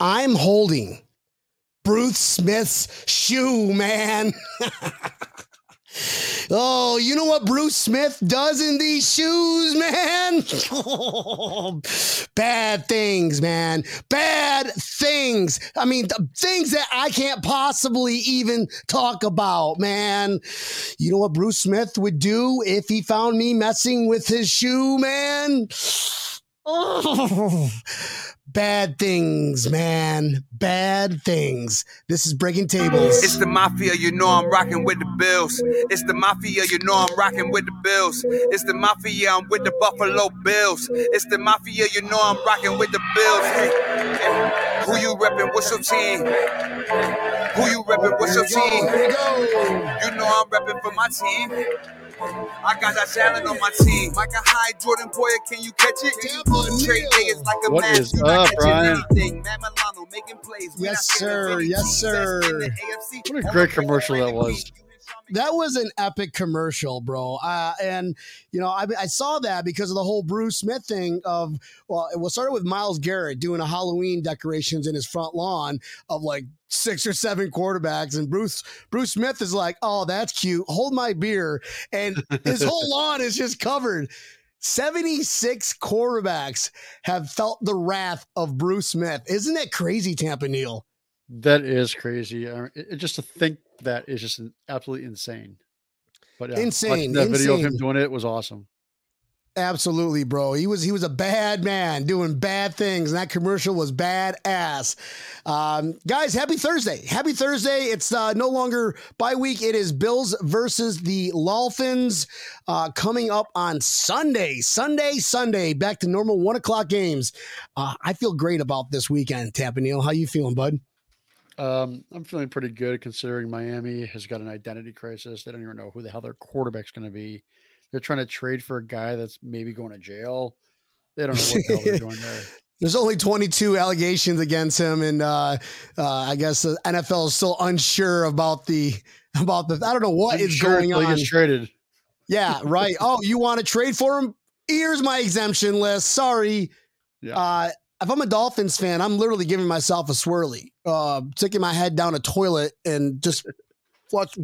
I'm holding Bruce Smith's shoe, man. Oh, you know what Bruce Smith does in these shoes, man? bad things, man. Bad things. I mean, things that I can't possibly even talk about, man. You know what Bruce Smith would do if he found me messing with his shoe, man? Oh, bad things, man. Bad things. This is breaking tables. It's the mafia, you know I'm rocking with the Bills. It's the mafia, you know I'm rocking with the Bills. It's the mafia, I'm with the Buffalo Bills. It's the mafia, you know I'm rocking with the Bills. Hey, hey. Who you reppin'? What's your team? Who you reppin'? What's your team? You know I'm reppin' for my team. I got that talent on my team. Like a high Jordan Poyer, can you catch it? Trade day is like a What match. is You not up, catching Brian? anything. Matt Milano making plays. Yes, not scared of sir. Yes, sir. that's in the AFC. What a great commercial that was. That was an epic commercial, bro. Uh, and you know, I, I saw that because of the whole Bruce Smith thing. Of well, it was started with Myles Garrett doing a Halloween decorations in his front lawn of like six or seven quarterbacks, and Bruce Bruce Smith is like, "Oh, that's cute. Hold my beer," and his whole lawn is just covered. 76 quarterbacks have felt the wrath of Bruce Smith. Isn't that crazy, Tampa Neal? That is crazy. Uh, it, it- just to think that is just absolutely insane. But yeah, Insane, That video of him doing it was awesome. Absolutely, bro. He was he was a bad man doing bad things, and that commercial was badass. Um, guys, happy Thursday! Happy Thursday! It's uh, no longer bye week. It is Bills versus the Dolphins uh, coming up on Sunday. Sunday, Sunday. Back to normal one o'clock games. Uh, I feel great about this weekend. Tampa Neal, how you feeling, bud? Um, I'm feeling pretty good considering Miami has got an identity crisis. They don't even know who the hell their quarterback's going to be. They're trying to trade for a guy that's maybe going to jail. They don't know what the hell they're doing there. There's only 22 allegations against him, and uh, uh, I guess the NFL is still unsure about the about the. I don't know what is going on. traded. Yeah, right. Oh, you want to trade for him? Here's my exemption list. Sorry. Yeah. Uh, if I'm a Dolphins fan, I'm literally giving myself a swirly, uh, sticking my head down a toilet and just watch.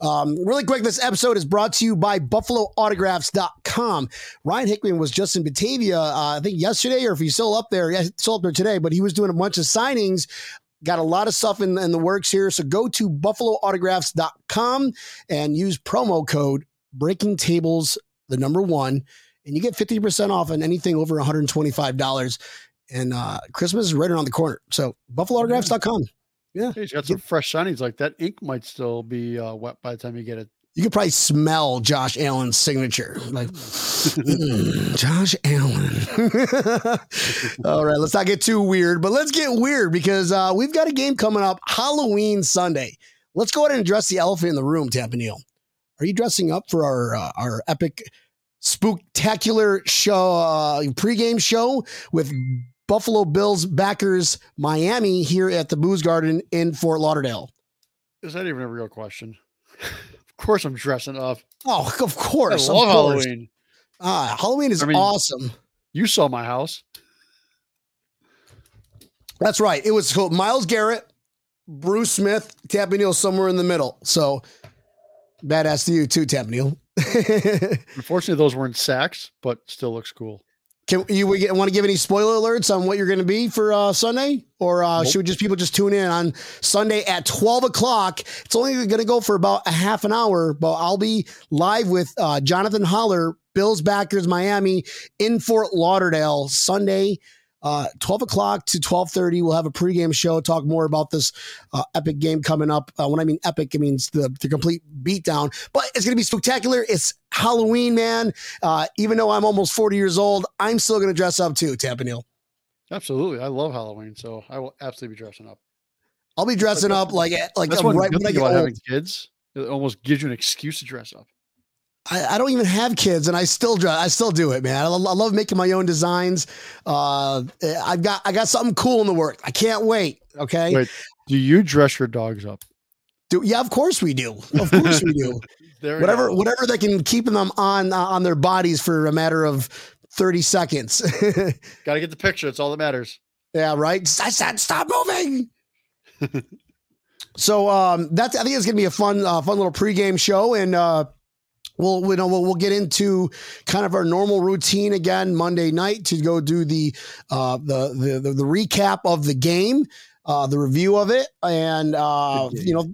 Um, really quick, this episode is brought to you by BuffaloAutographs.com. Ryan Hickman was just in Batavia, uh, I think yesterday, or if he's still up there, yeah, still up there today, but he was doing a bunch of signings. Got a lot of stuff in, in the works here. So go to BuffaloAutographs.com and use promo code Breaking Tables, the number one, and you get 50% off on anything over $125. And uh, Christmas is right around the corner. So BuffaloAutographs.com. Hey, he's got some fresh signings like that. Ink might still be uh, wet by the time you get it. You could probably smell Josh Allen's signature. Like, "Mm, Josh Allen. All right, let's not get too weird, but let's get weird because uh, we've got a game coming up Halloween Sunday. Let's go ahead and address the elephant in the room, Tampa Neal. Are you dressing up for our uh, our epic spooktacular show uh, pregame show with Buffalo Bills backers Miami here at the Booze Garden in Fort Lauderdale? Is that even a real question? of course, I'm dressing up. Oh, of I course. of love course. Halloween. Ah, Halloween is I mean- awesome. You saw my house. That's right. It was so Myles Garrett, Bruce Smith, Tampa Neal somewhere in the middle. So badass to you too, Tampa Neal. Unfortunately, those weren't sacks, but still looks cool. Can you want to give any spoiler alerts on what you're going to be for uh, Sunday, or uh, Nope. should just people just tune in on Sunday at 12 o'clock? It's only going to go for about a half an hour, but I'll be live with uh, Jonathan Holler, Bills backers Miami in Fort Lauderdale Sunday. Uh, 12 o'clock to 12.30 we'll have a pregame show talk more about this uh, epic game coming up uh, when i mean epic it means the, the complete beatdown but it's going to be spectacular it's halloween man uh, even though i'm almost 40 years old i'm still going to dress up too tampa neal Absolutely. I love Halloween, so I will absolutely be dressing up. i'll be dressing up like like That's right when I get about old. having kids. It almost gives you an excuse to dress up. I, I don't even have kids, and I still. I still do it, man. I, lo- I love making my own designs. Uh, I've got I got something cool in the work. I can't wait. Okay, Wait, do you dress your dogs up? do, yeah, of course we do. Of course we do. Whatever whatever they can keep them on uh, on their bodies for a matter of thirty seconds. Got to get the picture. That's all that matters. Yeah, right. I said stop moving. so um, that's I think it's gonna be a fun, uh, fun little pregame show, and uh, we'll we know we'll, we'll get into kind of our normal routine again Monday night to go do the uh, the, the the the recap of the game, uh, the review of it, and uh, you know,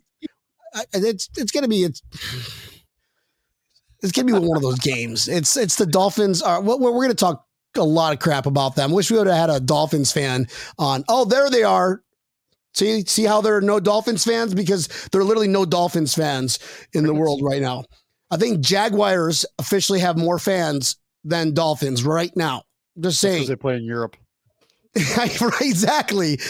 it's it's gonna be it's. It's gonna be one of those games. It's it's the Dolphins. Are we're, we're gonna talk a lot of crap about them. Wish we would have had a Dolphins fan on. Oh, there they are. See, see how there are no Dolphins fans because there are literally no Dolphins fans in the world right now. I think Jaguars officially have more fans than Dolphins right now. Just saying. Because they play in Europe. exactly.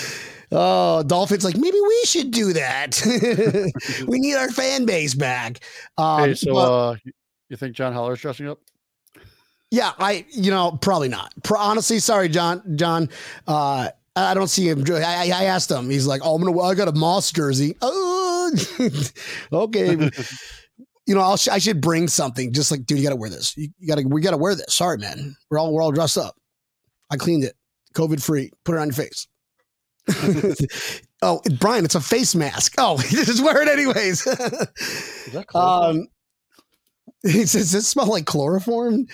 Oh, Dolphins like maybe we should do that. we need our fan base back. Um, hey, so but- uh, you- you think John Holler's dressing up? Yeah, I you know probably not. Pro- honestly, sorry, John. John, uh, I don't see him. I, I asked him. He's like, "Oh, I'm gonna. I got a Moss jersey." Oh, okay. You know, I'll, I should bring something. Just like, dude, you got to wear this. You, you got to. We got to wear this. Sorry, man. We're all we're all dressed up. I cleaned it, COVID free. Put it on your face. oh, Brian, it's a face mask. Oh, just wear it anyways. Is that? Um, he says, "Does it smell like chloroform?"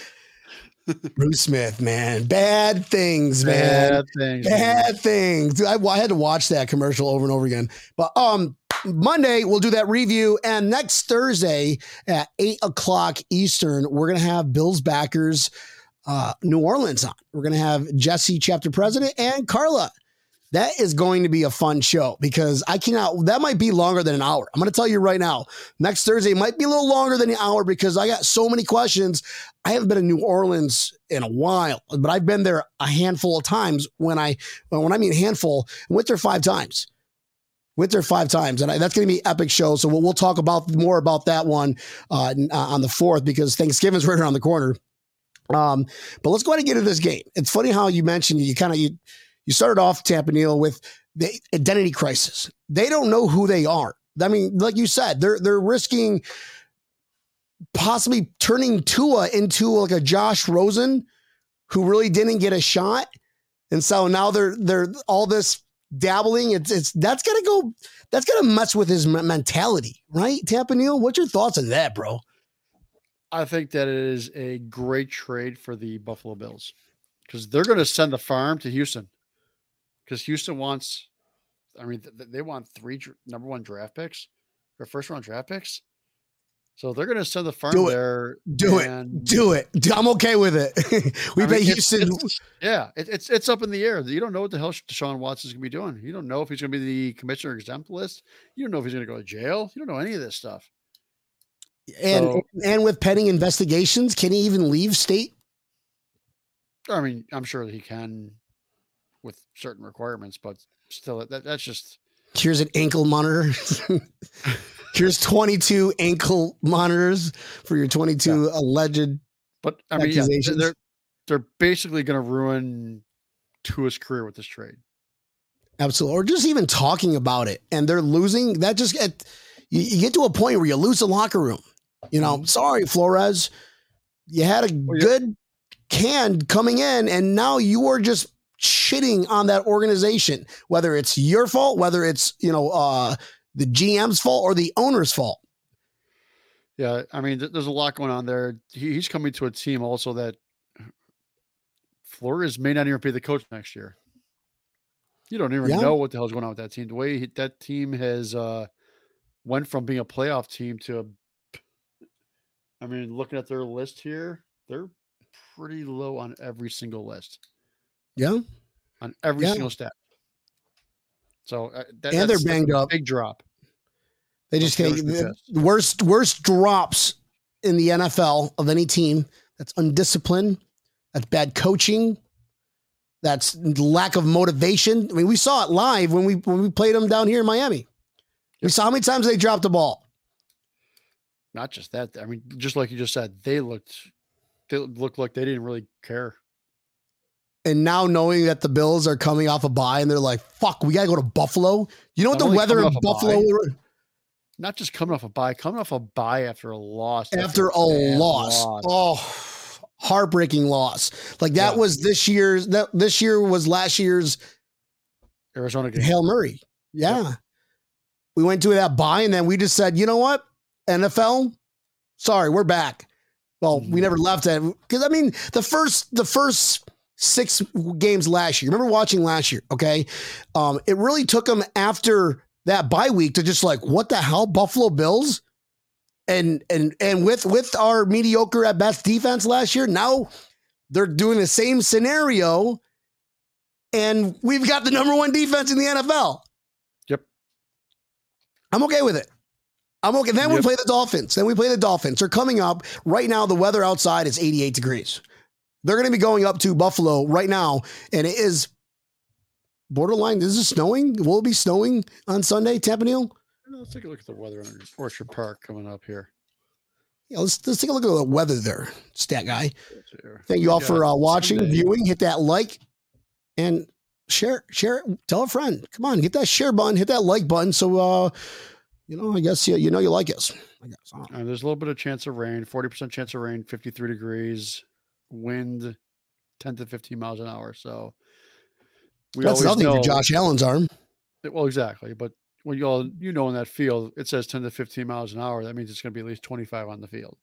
Bruce Smith, man, bad things, man, Bad things. man. bad things. Dude, I, I had to watch that commercial over and over again. But um, Monday we'll do that review, and next Thursday at eight o'clock Eastern, we're gonna have Bills backers, uh, New Orleans on. We're gonna have Jesse, chapter president, and Carla. That is going to be a fun show because I cannot. That might be longer than an hour. I'm going to tell you right now. Next Thursday might be a little longer than an hour because I got so many questions. I haven't been in New Orleans in a while, but I've been there a handful of times. When I when I mean handful, I went there five times. Went there five times, and I, that's going to be epic show. So we'll, we'll talk about more about that one uh, uh, on the fourth because Thanksgiving's right around the corner. Um, but let's go ahead and get into this game. It's funny how you mentioned you kind of you you started off Tampa Neal with the identity crisis. They don't know who they are. I mean, like you said, they're they're risking possibly turning Tua into like a Josh Rosen who really didn't get a shot. And so now they're they're all this dabbling. It's it's that's gonna go that's gonna mess with his mentality, right? Tampa Neal, what's your thoughts on that, bro? I think that it is a great trade for the Buffalo Bills because they're going to send the farm to Houston because Houston wants, I mean, th- they want three dr- number one draft picks or first round draft picks. So they're going to send the farm Do it. there. Do it. Do it. I'm okay with it. we I pay mean, it's- Houston. it's- yeah, it, it's it's up in the air. You don't know what the hell Deshaun Watson's going to be doing. You don't know if he's going to be the commissioner exempt list. You don't know if he's going to go to jail. You don't know any of this stuff. and so- and with pending investigations, can he even leave state? I mean, I'm sure that he can with certain requirements, but still, that, that's just Here's an ankle monitor. Here's 22 ankle monitors for your 22 alleged. But I mean, yeah, they're they're basically going to ruin Tua's career with this trade. Absolutely. Or just even talking about it and they're losing. That just get, you, you get to a point where you lose the locker room. You know, mm-hmm. sorry, Flores. You had a Well, yeah. good can coming in, and now you are just shitting on that organization, whether it's your fault, whether it's, you know, uh, the GM's fault or the owner's fault. Yeah, I mean, th- there's a lot going on there. He, he's coming to a team also that Flores may not even be the coach next year. You don't even Yeah. know what the hell's going on with that team. The way he, that team has uh, went from being a playoff team to, a, I mean, looking at their list here, they're pretty low on every single list. Yeah. on every Yeah. single step. So uh, that, And they're that's- that's a banged up. Big drop. They just. Steelers The worst worst drops in the NFL of any team. That's undisciplined. That's bad coaching. That's lack of motivation. I mean, we saw it live when we when we played them down here in Miami. We saw how many times they dropped the ball. Not just that. I mean, just like you just said, they looked they looked like they didn't really care. And now knowing that the Bills are coming off a bye and they're like, "Fuck, we gotta go to Buffalo." You know what the weather in Buffalo Not just coming off a bye, coming off a bye after a loss. after a bad loss. Oh, heartbreaking loss. Like that Yeah. was this year's that this year was last year's Arizona game. Hail Murray. Yeah. Yep. We went to that bye and then we just said, you know what? NFL, sorry, we're back. Well, we mm. never left it because I mean the first the first six games last year. Remember watching last year? Okay, um, it really took them after that bye week to just like what the hell, Buffalo Bills, and and and with with our mediocre at best defense last year, now they're doing the same scenario, and we've got the number one defense in the NFL. Yep, I'm okay with it. I'm okay. Then yep. we play the Dolphins. Then we play the Dolphins. They're coming up right now. The weather outside is 88 degrees. They're going to be going up to Buffalo right now, and it is borderline. Is it snowing? Will it be snowing on Sunday, Tampa Neal? Let's take a look at the weather in Orchard Park coming up here. Yeah, let's let's take a look at the weather there, stat guy. Thank you all for uh, watching, Sunday. viewing. Hit that like and share, share. Tell a friend. Come on, hit that share button, hit that like button. So uh, you know, I guess you, you know you like us. I guess. I there's a little bit of chance of rain, 40% chance of rain, 53 degrees, wind 10 to 15 miles an hour. So we That's nothing know, for Josh Allen's arm. Well, exactly. But when you all you know in that field, it says 10 to 15 miles an hour. That means it's going to be at least 25 on the field.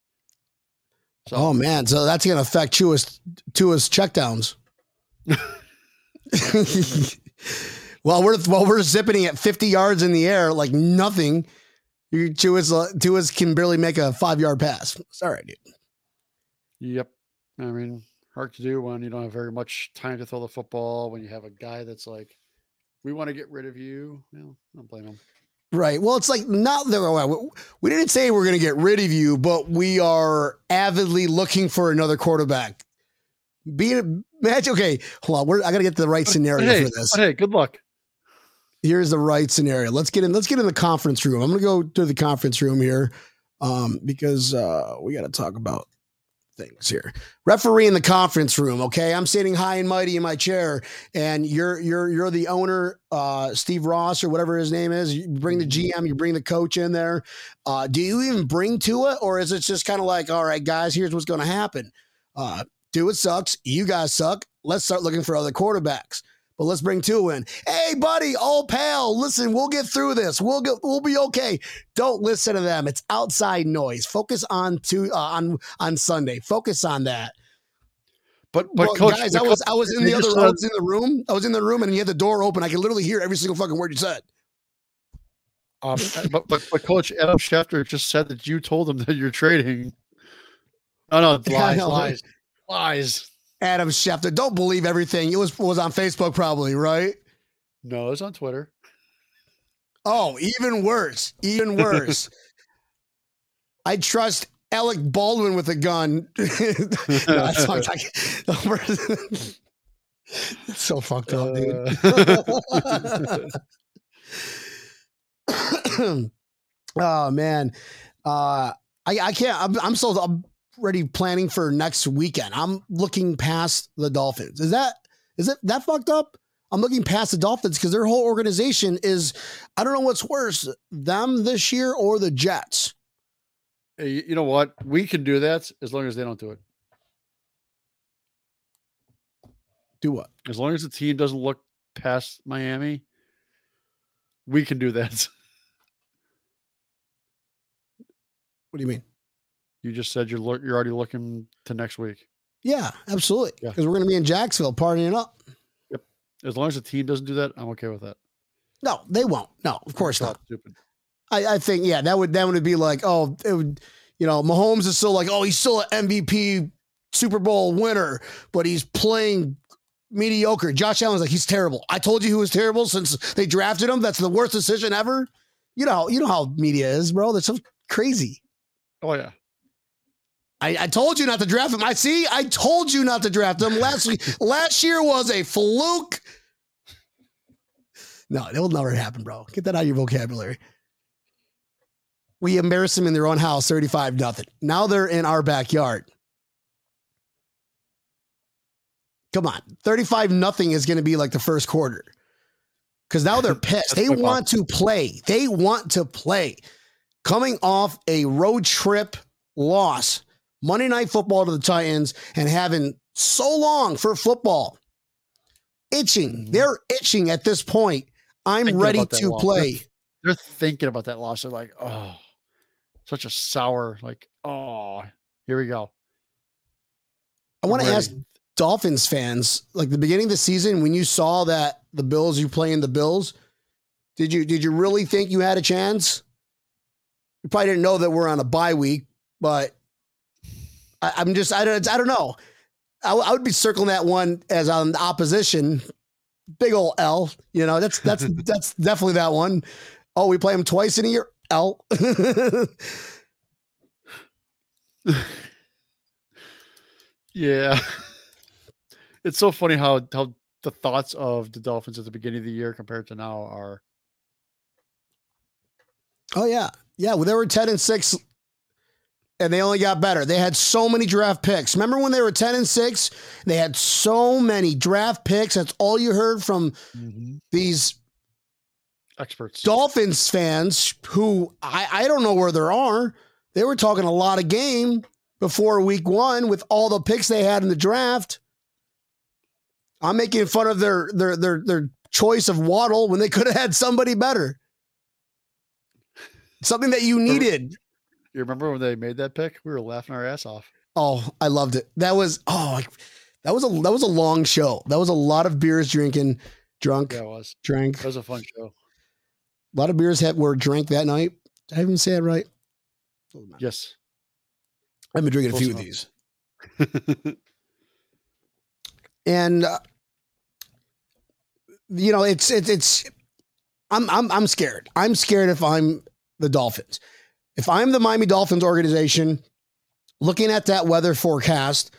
So, oh man, so that's going to affect Tua's Tua's checkdowns. Well, we're well, we're zipping at 50 yards in the air like nothing, Tua's Tua's can barely make a five yard pass. It's all right, dude. Yep. I mean, hard to do when you don't have very much time to throw the football. When you have a guy that's like, "We want to get rid of you," well, I don't blame him. Right. Well, it's like not that we didn't say we're going to get rid of you, but we are avidly looking for another quarterback. Being match, okay. Hold on, we're, I got to get the right scenario hey, for this. Hey, good luck here's the right scenario. Let's get in. Let's get in the conference room. I'm going to go to the conference room here um, because uh, we got to talk about things here. Referee in the conference room. Okay, I'm sitting high and mighty in my chair, and you're you're you're the owner, uh, Steve Ross or whatever his name is. You bring the GM, you bring the coach in there. Uh, do you even bring to it, or is it just kind of like, all right, guys, here's what's going to happen. Uh, do it sucks. You guys suck. Let's start looking for other quarterbacks. But let's bring two in. Hey, buddy, old pal, listen, we'll get through this. We'll get, we'll be okay. Don't listen to them. It's outside noise. Focus on to uh, on on Sunday. Focus on that. But but well, coach, guys, I was I was in the other I was in the room. I was in the room and you had the door open. I could literally hear every single fucking word you said. Um, but, but but coach Adam Schefter just said that you told him that you're trading. Oh no, lies, lies, lies. Adam Schefter. Don't believe everything. It was was on Facebook, probably, right? No, it was on Twitter. Oh, even worse. Even worse. I trust Alec Baldwin with a gun. no, that's so fucked up, dude. Uh. oh man, uh, I I can't. I'm, I'm so I'm already planning for next weekend. I'm looking past the Dolphins. Is that is it that fucked up? I'm looking past the Dolphins because their whole organization is I don't know what's worse, them this year or the Jets. Hey, you know what? We can do that as long as they don't do it. Do what? As long as the team doesn't look past Miami, we can do that. What do you mean? You just said you're you're already looking to next week. Yeah, absolutely. Because yeah. we're going to be in Jacksonville partying up. Yep. As long as the team doesn't do that, I'm okay with that. No, they won't. No, of course not. Stupid. I, I think yeah, that would that would be like oh, it would you know Mahomes is still like oh he's still an MVP Super Bowl winner, but he's playing mediocre. Josh Allen's like he's terrible. I told you he was terrible since they drafted him. That's the worst decision ever. You know, you know how media is, bro. That's so crazy. Oh yeah. I, I, told you not to draft him. I see. I told you not to draft him last week. last year was a fluke. No, it will never happen, bro. Get that out of your vocabulary. We embarrassed them in their own house, 35 nothing. Now they're in our backyard. Come on. 35 nothing is going to be like the first quarter. Cuz now they're pissed. they want to play. They want to play. Coming off a road trip loss Monday Night Football to the Titans and having so long for football. itching. Mhm. They're itching at this point. I'm Thinking ready to loss. play. They're thinking about that loss. They're like, oh, such a sour, like, oh, here we go. I want to ask Dolphins fans, like the beginning of the season, when you saw that the Bills, you playing the Bills, did you did you really think you had a chance? You probably didn't know that we're on a bye week, but I, I'm just I don't I don't know. I, I would be circling that one as on the opposition. Big old L, you know. That's that's that's definitely that one. Oh, we play them twice in a year. L. Yeah. It's so funny how how the thoughts of the Dolphins at the beginning of the year compared to now are Oh yeah, yeah. Well, they were ten and six, and they only got better. They had so many draft picks. Remember when they were ten and six? They had so many draft picks. That's all you heard from mm-hmm. these experts. Dolphins fans, who I I don't know where they are. They were talking a lot of game before week one with all the picks they had in the draft. I'm making fun of their their their their choice of Waddle when they could have had somebody better. Something that you needed. You remember when they made that pick? We were laughing our ass off. Oh, I loved it. That was oh, that was a that was a long show. That was a lot of beers drinking, drunk, Yeah, it was. drank. That was a fun show. A lot of beers had were drank that night. Did I even say it right? Yes. I've been drinking a Close few of these, and uh, you know, it's it's it's. I'm I'm I'm scared. I'm scared if I'm the Dolphins. If I'm the Miami Dolphins organization, looking at that weather forecast,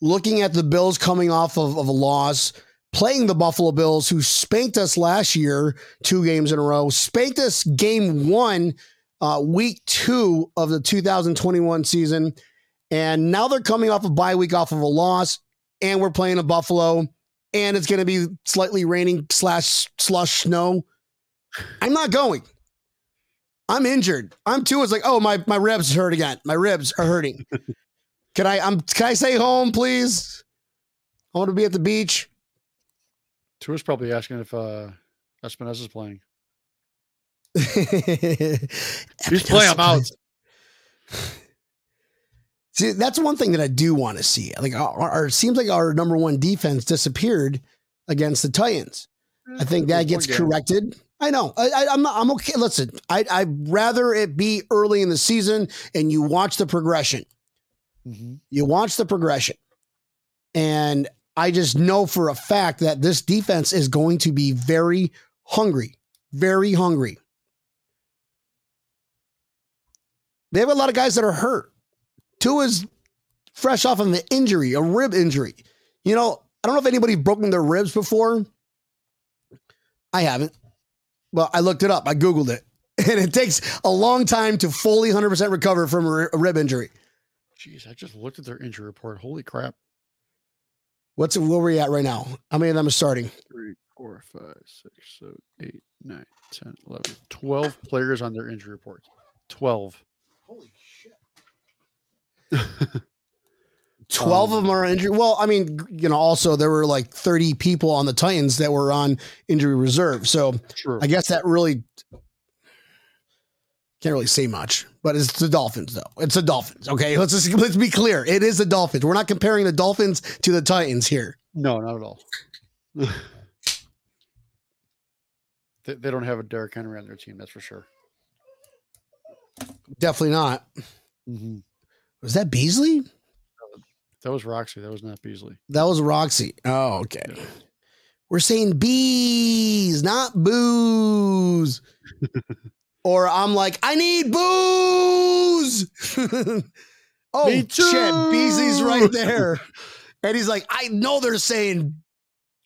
looking at the Bills coming off of, of a loss, playing the Buffalo Bills, who spanked us last year, two games in a row, spanked us game one, uh, week two of the 2021 season. And now they're coming off a bye week off of a loss, and we're playing a Buffalo, and it's going to be slightly raining slash slush snow. I'm not going. I'm injured. I'm too. It's like, oh my my ribs hurt again. My ribs are hurting. can I? I'm. Can I stay home, please? I want to be at the beach. Tua's probably asking if uh Epenesa is playing. He's playing. Out. See, that's one thing that I do want to see. Like, our, our it seems like our number one defense disappeared against the Titans. I think that gets corrected. I know. I, I, I'm not, I'm okay. Listen, I I'd rather it be early in the season and you watch the progression. Mhm. You watch the progression, and I just know for a fact that this defense is going to be very hungry, very hungry. They have a lot of guys that are hurt. Tua's fresh off of an injury, a rib injury. You know, I don't know if anybody broken their ribs before. I haven't. Well, I looked it up. I Googled it. And it takes a long time to fully 100% recover from a rib injury. Jeez, I just looked at their injury report. Holy crap. What's it? where we at right now? How many of them are starting? Three, four, five, six, seven, eight, nine, 10, 11, 12 players on their injury report. 12. Holy shit. 12 of them are injured. Well, I mean, you know, also there were like 30 people on the Titans that were on injury reserve. So True. I guess that really can't really say much, but it's the Dolphins though. It's the Dolphins. Okay. Let's just, let's be clear. It is the Dolphins. We're not comparing the Dolphins to the Titans here. No, not at all. they, they don't have a Derrick Henry on their team, that's for sure. Definitely not. Mm-hmm. Was that Beasley? That was Roxy. That was not Beasley. That was Roxy. Oh, okay. Yeah. We're saying bees, not booze. or I'm like, I need booze. oh Me shit, too. Beasley's right there. And he's like, I know they're saying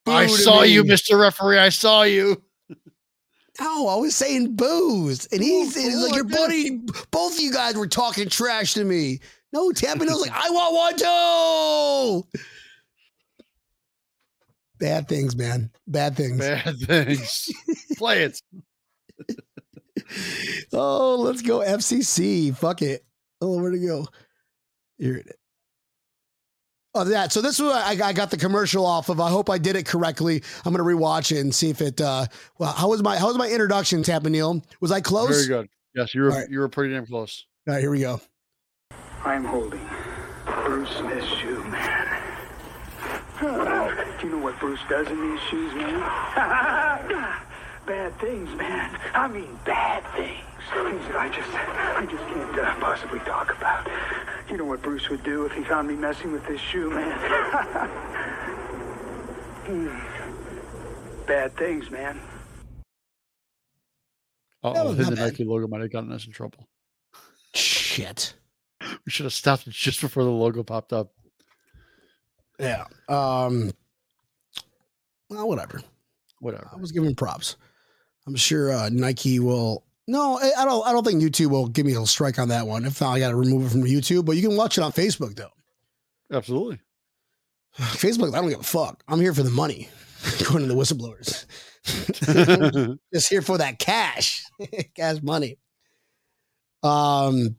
I saw you. Mr. Referee. I saw you. No, I was saying booze. And oh, he's, Boo, he's boo, like, your buddy, both of you guys were talking trash to me. No, Tampano's like, I want one too. Bad things, man. Bad things. Bad things. Play it. Oh, let's go FCC. Fuck it. Oh, where to go? Here it is. of that. So this was I, I got the commercial off of. I hope I did it correctly. I'm gonna rewatch it and see if it. uh Well, how was my how was my introduction, Tampa Neal? Was I close? Very good. Yes, you were right. you were pretty damn close. All right, here we go. I'm holding Bruce Smith's shoe, man. Do you know what Bruce does in these shoes, man? bad things, man. I mean, bad things. Things that I just, I just can't uh, possibly talk about. You know what Bruce would do if he found me messing with this shoe, man? Hmm. bad things, man. That oh, was his not bad. Nike logo might have gotten us in trouble. Shit. We should have stopped just before the logo popped up. Yeah. Um. Well, whatever. Whatever. I was giving props. I'm sure uh, Nike will. No, I don't. I don't think YouTube will give me a strike on that one. If not, I got to remove it from YouTube. But you can watch it on Facebook though. Absolutely. Facebook, I don't give a fuck. I'm here for the money, according to the whistleblowers. Just here for that cash, cash money. Um,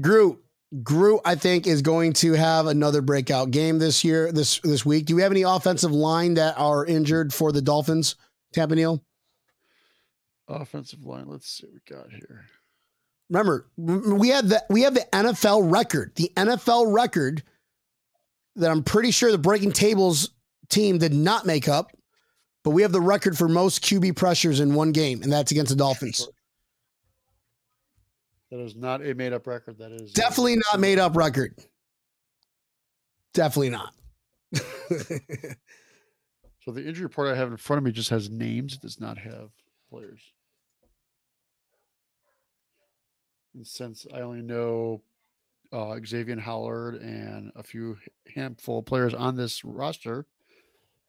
Groot, Groot, I think is going to have another breakout game this year, this this week. Do we have any offensive line that are injured for the Dolphins, Tampa Neal? Offensive line. Let's see what we got here. Remember, we had the we have the NFL record, the NFL record that I'm pretty sure the Breaking Tables team did not make up, but we have the record for most QB pressures in one game, and that's against the Dolphins. That is not a made up record. That is Definitely not made up record. Definitely not. So the injury report I have in front of me just has names. It does not have players. And since I only know uh, Xavier Howard and a few handful of players on this roster,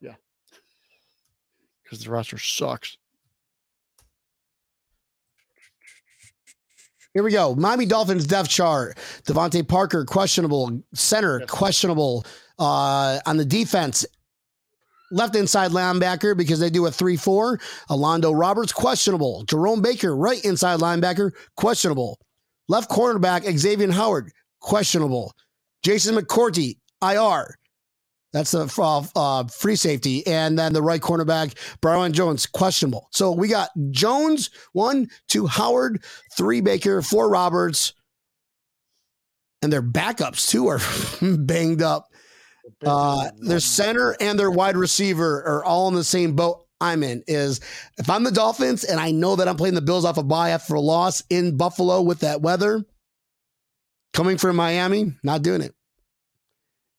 yeah, because the roster sucks. Here we go. Miami Dolphins depth chart. DeVante Parker, questionable. Center, questionable. Uh, on the defense, left inside linebacker because they do a 3 4. Elandon Roberts, questionable. Jerome Baker, right inside linebacker, questionable. Left cornerback, Xavier Howard, questionable. Jason McCourty, IR. That's the uh, uh, free safety. And then the right cornerback, Byron Jones, questionable. So we got Jones, one, two, Howard, three Baker, four Roberts, and their backups too are banged up. Uh, their center and their wide receiver are all in the same boat I'm in. Is if I'm the Dolphins and I know that I'm playing the Bills off a bye after a loss in Buffalo with that weather, coming from Miami, not doing it.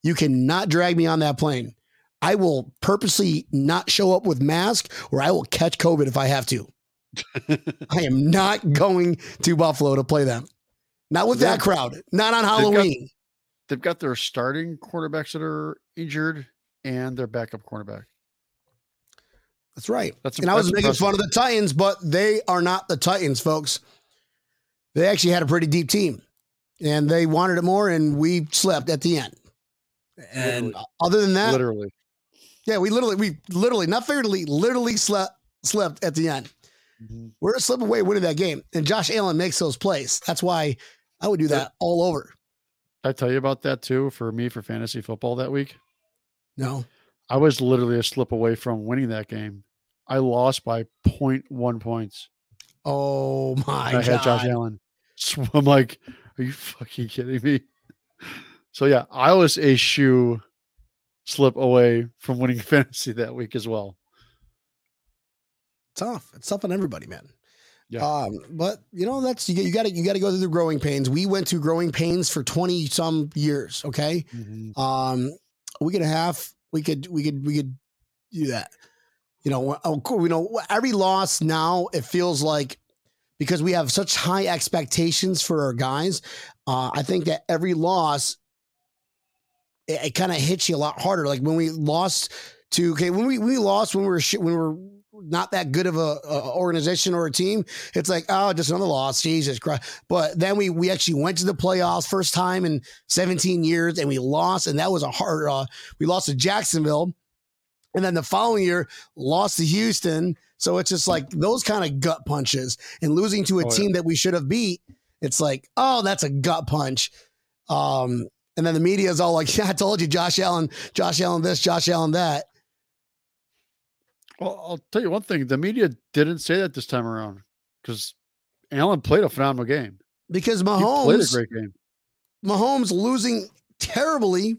You cannot drag me on that plane. I will purposely not show up with mask, or I will catch COVID if I have to. I am not going to Buffalo to play them. Not with that crowd. Not on got- Halloween. They've got their starting quarterbacks that are injured and their backup cornerback. That's right. That's and I was making fun of the Titans, but they are not the Titans, folks. They actually had a pretty deep team, and they wanted it more, and we slept at the end. And Literally. other than that, Literally. yeah, we literally, we literally, not figuratively, literally slept slept at the end. Mhm. We're a slip away winning that game, and Josh Allen makes those plays. That's why I would do that all over. I tell you about that too for me for fantasy football that week. No, I was literally a slip away from winning that game. I lost by 0.1 points. oh my I had Josh Allen. So I'm like, are you fucking kidding me? So yeah, I was a shoe slip away from winning fantasy that week as well. tough. It's tough on everybody, man. Yeah. Um, but you know that's you, you got to you got to go through the growing pains. We went through growing pains for twenty some years. Okay, um, a week and a half. We could we could we could do that. You know, course, you know every loss now it feels like because we have such high expectations for our guys. Uh, I think that every loss it, it kind of hits you a lot harder. Like when we lost to okay when we we lost when we were sh- when we were not that good of a, a organization or a team. It's like oh just another loss, Jesus Christ. But then we we actually went to the playoffs first time in 17 years and we lost, and that was a hard. Uh, we lost to Jacksonville, and then the following year lost to Houston. So it's just like those kind of gut punches and losing to a Oh, yeah. team that we should have beat. It's like, oh, that's a gut punch. Um, And then the media is all like, "Yeah, I told you, Josh Allen, Josh Allen this, Josh Allen that." Well, I'll tell you one thing: the media didn't say that this time around because Allen played a phenomenal game. Because He played a great game. Mahomes losing terribly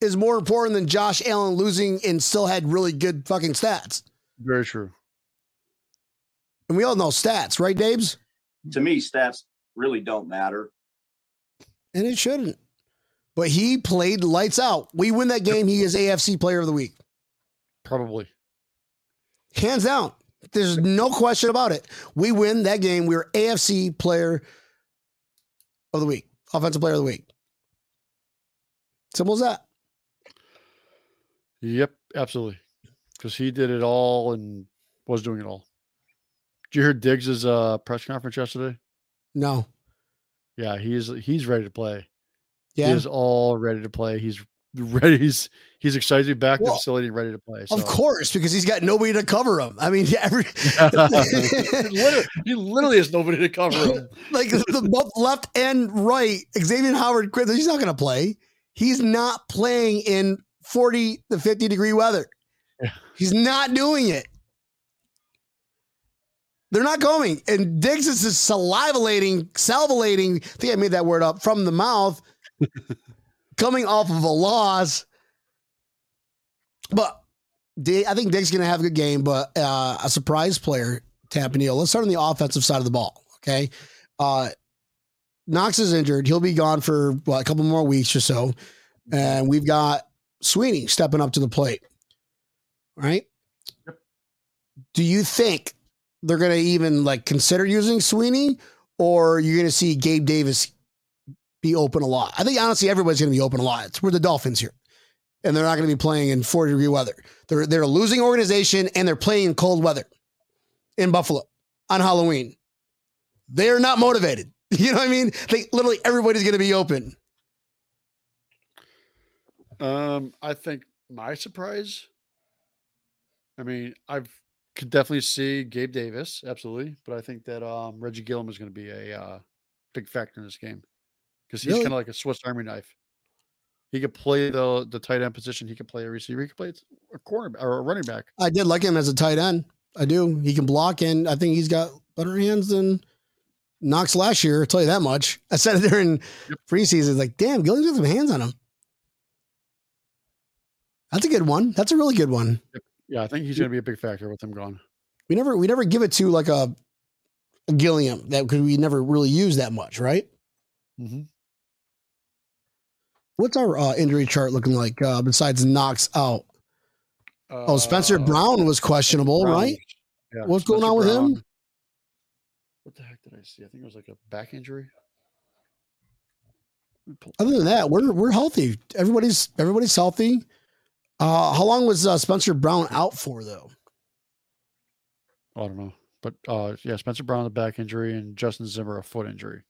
is more important than Josh Allen losing and still had really good fucking stats. Very true. And we all know stats, right, Dabes? To me, stats really don't matter. And it shouldn't. But he played lights out. We win that game. He is AFC Player of the Week, Probably. hands down. There's no question about it. We win that game. We're AFC Player of the Week, Offensive Player of the Week. Simple as that. Yep, absolutely. Because he did it all and was doing it all. Did you hear Diggs' uh, press conference yesterday? No. Yeah, he's he's ready to play. He Yeah. is all ready to play. He's ready. He's he's excited to be back in Well, the facility and ready to play. Of course, because he's got nobody to cover him. I mean, every he, literally, he literally has nobody to cover him. like the both left and right, Xavier Howard quit. He's not going to play. He's not playing in 40 to 50 degree weather. Yeah. He's not doing it. They're not going. And Diggs is just salivating, salvulating. I think I made that word up from the mouth, coming off of a loss. But I think Diggs is going to have a good game, but uh, a surprise player, Tampa Neal. Let's start on the offensive side of the ball. Okay. Uh, Knox is injured. He'll be gone for a couple more weeks or so. And we've got Sweeney stepping up to the plate. Right? Do you think they're going to even like consider using Sweeney or you're going to see Gabe Davis be open a lot? I think honestly everybody's going to be open a lot. It's, we're the Dolphins here. And they're not going to be playing in 40 degree weather. They're they're a losing organization and they're playing in cold weather in Buffalo on Halloween. They're not motivated. You know what I mean? They literally everybody's going to be open. Um, I think my surprise. I mean, I've could definitely see Gabe Davis, absolutely, but I think that um Reggie Gilliam is going to be a uh, big factor in this game because he's Really? kind of like a Swiss Army knife. He could play the the tight end position. He could play a receiver. He could play a corner or a running back. I did like him as a tight end. I do. He can block, and I think he's got better hands than Knox last year. I'll tell you that much. I said it during preseason. Like, damn, Gilliam's got some hands on him. That's a good one. That's a really good one. Yeah, I think he's going to be a big factor with him gone. We never we never give it to like a, a Gilliam that because we never really use that much, right? Mm-hmm. What's our uh, injury chart looking like uh, besides Knox out? Oh, Spencer Brown was questionable, right? Yeah, What's going on with him? What the heck did I see? I think it was like a back injury. Let me pull- Other than that, we're we're healthy. Everybody's everybody's healthy. Uh, how long was uh, Spencer Brown out for though? I don't know. But uh yeah, Spencer Brown a back injury and Justin Zimmer a foot injury.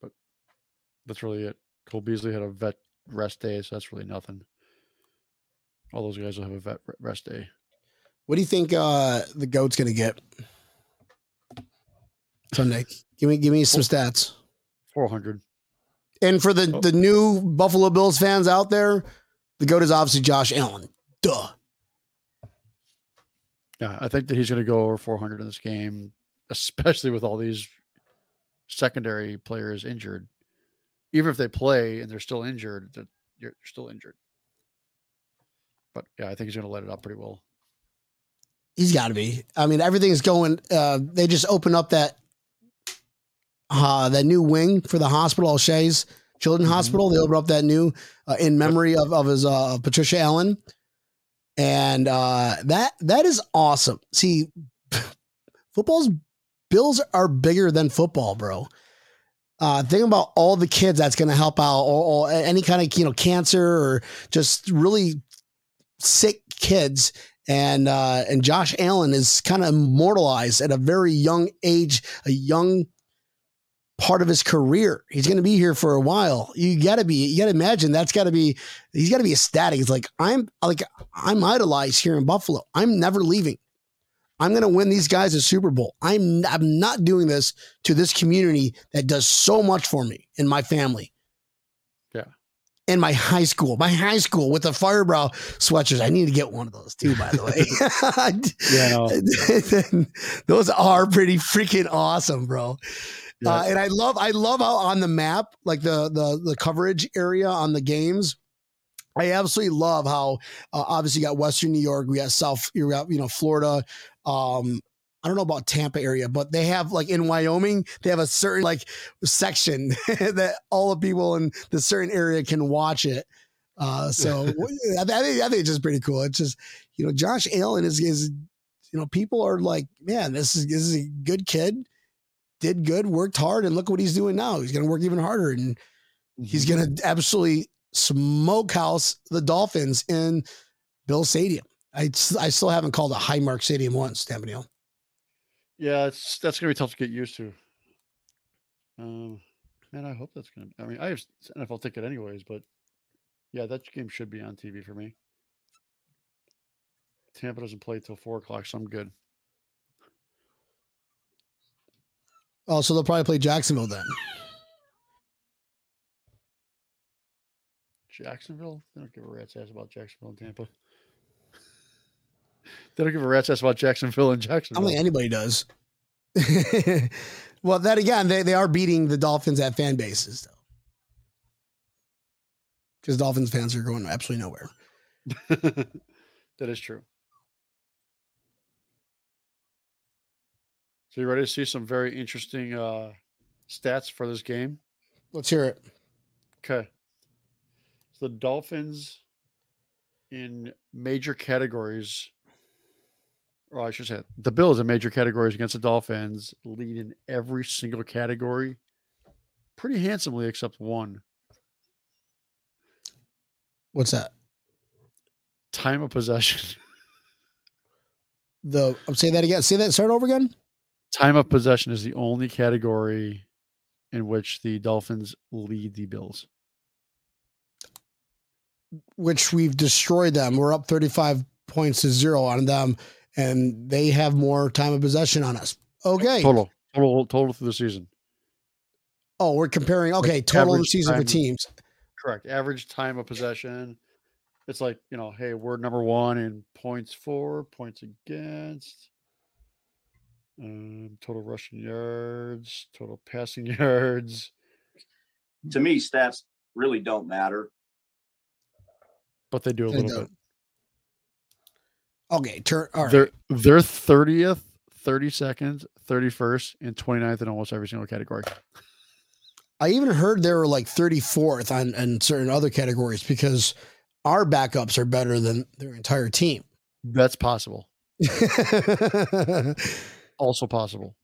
But that's really it. Cole Beasley had a vet rest day, so that's really nothing. All those guys will have a vet rest day. What do you think uh, the goat's gonna get Sunday? Give me give me some stats. Four hundred. And for the Oh. the new Buffalo Bills fans out there, the goat is obviously Josh Allen. Duh. Yeah, I think that he's gonna go over four hundred in this game, especially with all these secondary players injured. Even if they play and they're still injured, that you're still injured. But yeah, I think he's gonna let it up pretty well. He's got to be. I mean, everything's going. Uh, they just opened up that uh, that new wing for the hospital, Oishei's Children's Mhm. Hospital. They opened up that new uh, in memory of of his uh, Patricia Allen, and uh, that that is awesome. See, football's bills are bigger than football, bro. Uh, think about all the kids that's going to help out, or, or any kind of you know cancer or just really sick kids and uh, and Josh Allen is kind of immortalized at a very young age, a young part of his career. He's going to be here for a while. You got to be, you got to imagine that's got to be, he's got to be ecstatic. He's like I'm like I'm idolized here in Buffalo. I'm never leaving. I'm going to win these guys a Super Bowl. I'm I'm not doing this to this community that does so much for me and my family. Yeah. And my high school, my high school with the Firebaugh sweatshirts. I need to get one of those too, by the way. Yeah, no. those are pretty freaking awesome, bro. Yeah. Uh, and I love I love how on the map, like the the the coverage area on the games. I absolutely love how uh, obviously you got Western New York, we got South, you got you know Florida. Um, I don't know about Tampa area, but they have like in Wyoming, they have a certain like section that all the people in the certain area can watch it. Uh, so I, think, I think it's just pretty cool. It's just you know Josh Allen is is you know people are like man this is this is a good kid, did good, worked hard, and look what he's doing now. He's going to work even harder and he's Mm-hmm. going to absolutely smokehouse the Dolphins in Bill Stadium. I, I still haven't called it Highmark Stadium once, Tampa Neal. Yeah, it's that's gonna be tough to get used to. Um, man, I hope that's gonna. I mean, I have NFL ticket anyways, but yeah, that game should be on TV for me. Tampa doesn't play till four o'clock, so I'm good. Oh, so they'll probably play Jacksonville then. Jacksonville? They don't give a rat's ass about Jacksonville and Tampa. they don't give a rat's ass about Jacksonville and I Jacksonville. don't think anybody does. well, then again, they, they are beating the Dolphins at fan bases, though. Because Dolphins fans are going absolutely nowhere. that is true. So you ready to see some very interesting uh, stats for this game? Let's hear it. Okay. So the Dolphins in major categories, or I should say, the Bills in major categories against the Dolphins lead in every single category pretty handsomely, except one What's that? time of possession. The I'm say that again. Say that. Start over again. Time of possession is the only category in which the Dolphins lead the Bills. Which we've destroyed them. We're up 35 points to zero on them, and they have more time of possession on us. Okay. Total, total, total through the season. Oh, we're comparing. Okay, total average season for teams. Correct. Average time of possession. It's like, you know, hey, we're number one in points for, points against, um, total rushing yards, total passing yards. To me, stats really don't matter. But they do a They little don't. Okay, turn. All right. They're they're 30th, 32nd, 31st, and 29th in almost every single category. I even heard they were like 34th on, on certain other categories because our backups are better than their entire team. That's possible. Also possible.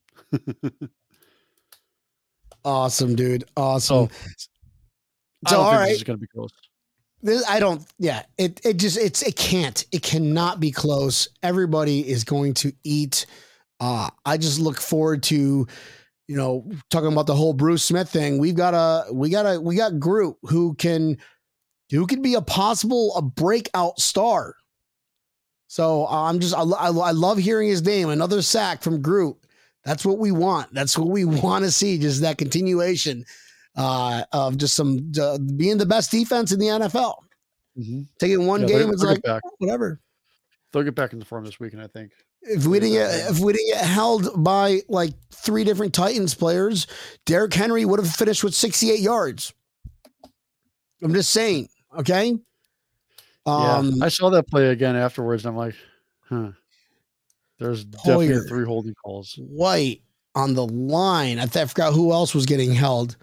awesome, dude. Awesome. I So, don't all right. this is going to be close. This, I don't. Yeah, it it just it's it can't. It cannot be close. Everybody is going to eat. Uh, I just look forward to, you know, talking about the whole Bruce Smith thing. We've got a we got a we got Groot who can who could be a possible a breakout star. So uh, I'm just I, I, I love hearing his name. Another sack from Groot. That's what we want. That's what we want to see. Just that continuation uh, of just some uh, being the best defense in the NFL. Taking one Yeah, game, they'll like get back. whatever. They'll get back into form this weekend, I think. If we didn't get if we didn't get held by like three different Titans players, Derrick Henry would have finished with 68 yards. I'm just saying, okay. Um, yeah, I saw that play again afterwards, and I'm like, huh. There's definitely three holding calls. White on the line. I, th- I forgot who else was getting held.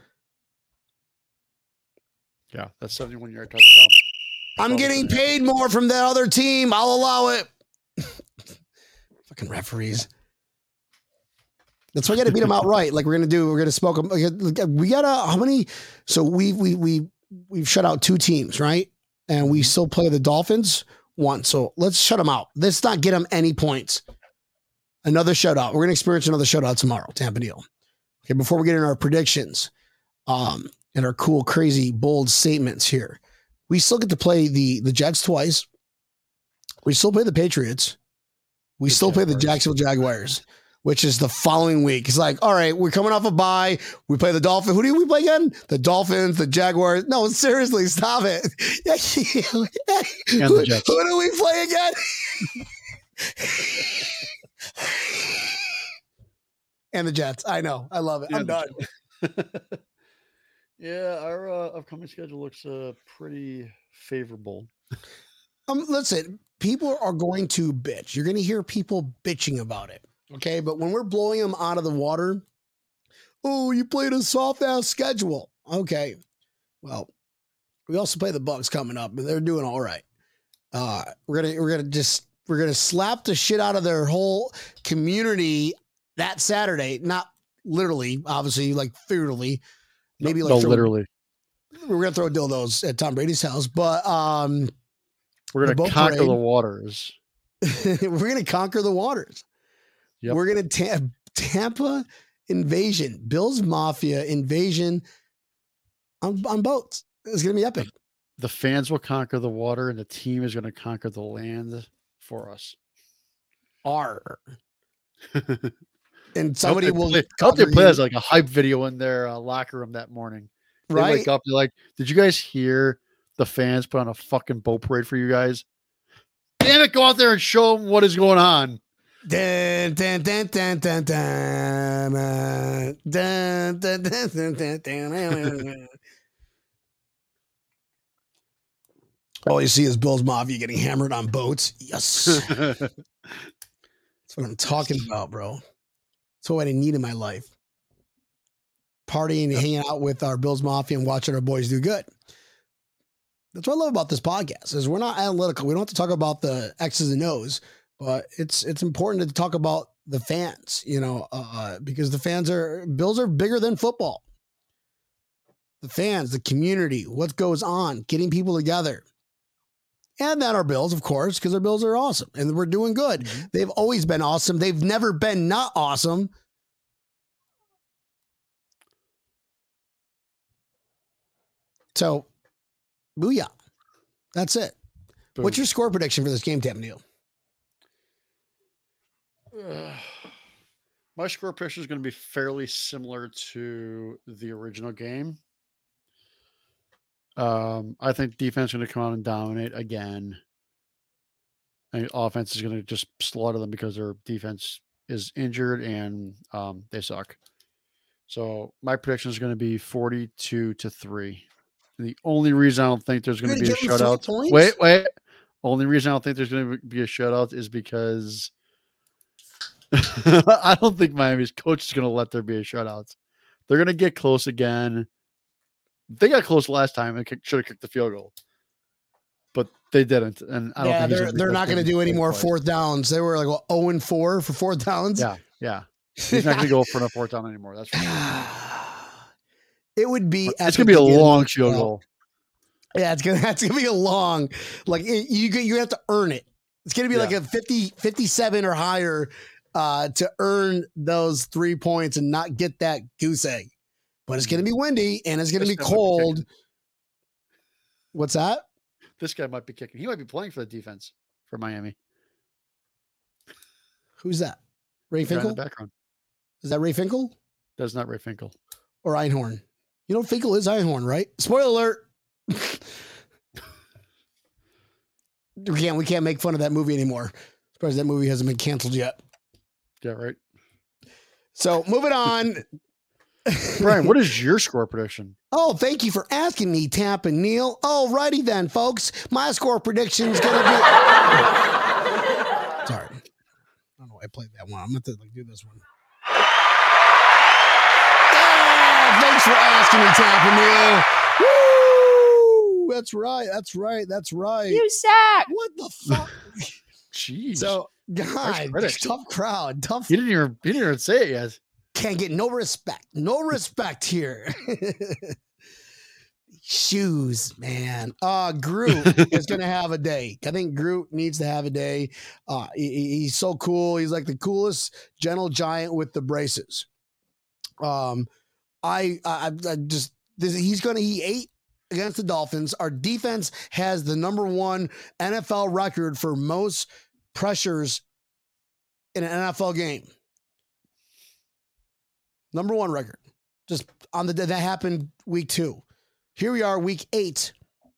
Yeah, that's 71 yard touchdown. I'm getting paid more from that other team. I'll allow it. Fucking referees. That's why we got to beat them outright. Like we're gonna do. We're gonna smoke them. We gotta. How many? So we we we we've shut out two teams, right? And we still play the Dolphins once. So let's shut them out. Let's not get them any points. Another shutout. We're gonna experience another shutout tomorrow, Tampa Neal. Okay, before we get into our predictions, um, and our cool, crazy, bold statements here we still get to play the the Jets twice. We still play the Patriots. We The still play the Jacksonville Jaguars, which is the following week. It's like, all right, we're coming off a bye. We play the Dolphins. Who do we play again? The Dolphins, the Jaguars. No, seriously, stop it. And who, the Jets. who do we play again? and the Jets. I know. I love it. I'm done. yeah, our uh, upcoming schedule looks uh, pretty favorable. Um, listen, people are going to bitch. You're going to hear people bitching about it. Okay. But when we're blowing them out of the water, oh, you played a soft ass schedule. Okay. Well, we also play the Bucks coming up, and they're doing all right. Uh, we're gonna we're gonna just we're gonna slap the shit out of their whole community that Saturday. Not literally, obviously, like figuratively. Maybe like no, throw- literally. we're gonna throw dildos at Tom Brady's house, but um, We're gonna conquer the waters. we're gonna conquer the waters. Yep. We're gonna ta- Tampa invasion, Bills Mafia invasion on, on boats. It's gonna be epic. The fans will conquer the water, and the team is gonna conquer the land for us. R. And somebody hope will play, hope they play as like a hype video in their uh, locker room that morning. They right. wake up, they're like, "Did you guys hear the fans put on a fucking boat parade for you guys?" Damn it! Go out there and show them what is going on. Dun, dun, dun, dun, dun, dun, uh, dun, dun, dun, dun, dun, dun, dun. All you see is Bill's Mafia getting hammered on boats. Yes. That's what I'm talking about, bro. That's what I need in my life. Partying and hanging out with our Bills Mafia and watching our boys do good. That's what I love about this podcast is we're not analytical. We don't have to talk about the X's and O's, but it's it's important to talk about the fans, you know, uh, because the fans are Bills are bigger than football. The fans, the community, what goes on, getting people together. And then our Bills, of course, because our Bills are awesome and we're doing good. They've always been awesome. They've never been not awesome. So, booyah. That's it. What's your score prediction for this game, Tam Neal? My score prediction is going to be fairly similar to the original game. Um, I think defense is going to come out and dominate again. And offense is going to just slaughter them because their defense is injured and um, they suck. So my prediction is going to be forty-two to three. And the only reason I don't think there's going to be a gonna give them shutout. Wait, wait. Only reason I don't think there's going to be a shutout is because I don't think Miami's coach is going to let there be a shutout. They're going to get close again. They got close last time and should have kicked the field goal, but they didn't. And I don't yeah, think they're they're not going to do any more play. fourth downs. They were like what, 0 and 4 for fourth downs. Yeah, yeah. He's not going to go for a fourth down anymore. That's it would be. It's going to be a long field goal. Yeah, it's gonna that's gonna be a long. Like it, you you have to earn it. It's gonna be like a 50, 57 or higher uh, to earn those three points and not get that goose egg. But it's gonna be windy and it's gonna be guy might be cold. What's that? This guy might be kicking. He might be playing for the defense for Miami. Who's that? Ray in Finkel? background. Is that Ray Finkel That's not Ray Finkel. or Einhorn? You know Finkel is Einhorn, right? Spoiler alert. we can't we can't make fun of that movie anymore. Surprised that movie hasn't been canceled yet. Yeah, right. So moving on. Brian, what is your score prediction? Oh, thank you for asking me, Tampa and Neil. Alrighty then, folks. My score prediction is gonna be. Sorry, I don't know. why I played that one. I'm gonna to like do this one. Yeah, thanks for asking me, Tampa Neal. Woo! That's right. That's right. That's right. You suck. what the fuck? Jeez. so, God, tough crowd. Tough. he didn't even he didn't even say it yet. Can't get no respect. No respect here. Shoes, man. Uh Groot is gonna have a day. I think Groot needs to have a day. Uh he- he- he's so cool. He's like the coolest gentle giant with the braces. Um I I, I just this, he's gonna he ate against the Dolphins. Our defense has the number one NFL record for most pressures in an NFL game. Number one record. Just on the day that happened week two. Here we are, week eight,